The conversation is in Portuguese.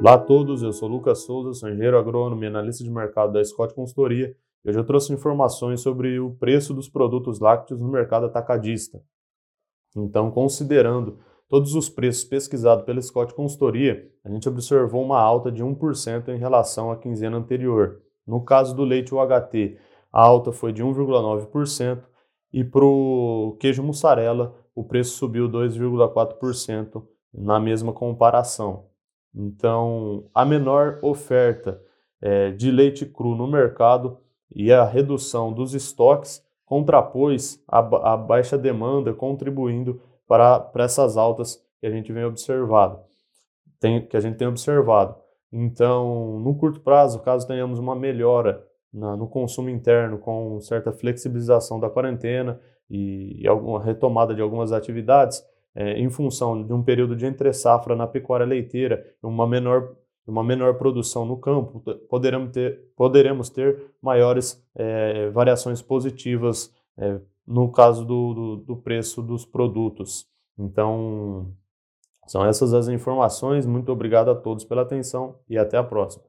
Olá a todos, eu sou Lucas Souza, sou engenheiro agrônomo e analista de mercado da Scott Consultoria e hoje eu trouxe informações sobre o preço dos produtos lácteos no mercado atacadista. Então, considerando todos os preços pesquisados pela Scott Consultoria, a gente observou uma alta de 1% em relação à quinzena anterior. No caso do leite UHT, a alta foi de 1,9% e para o queijo mussarela, o preço subiu 2,4% na mesma comparação. Então, a menor oferta é, de leite cru no mercado e a redução dos estoques contrapôs a, a baixa demanda, contribuindo para, para essas altas que a gente vem observado, tem, que a gente tem observado. Então, no curto prazo, caso tenhamos uma melhora na, no consumo interno com certa flexibilização da quarentena e, e alguma retomada de algumas atividades, é, em função de um período de entre-safra na pecuária leiteira, uma menor, uma menor produção no campo, poderemos ter, poderemos ter maiores é, variações positivas é, no caso do, do, do preço dos produtos. Então, são essas as informações. Muito obrigado a todos pela atenção e até a próxima.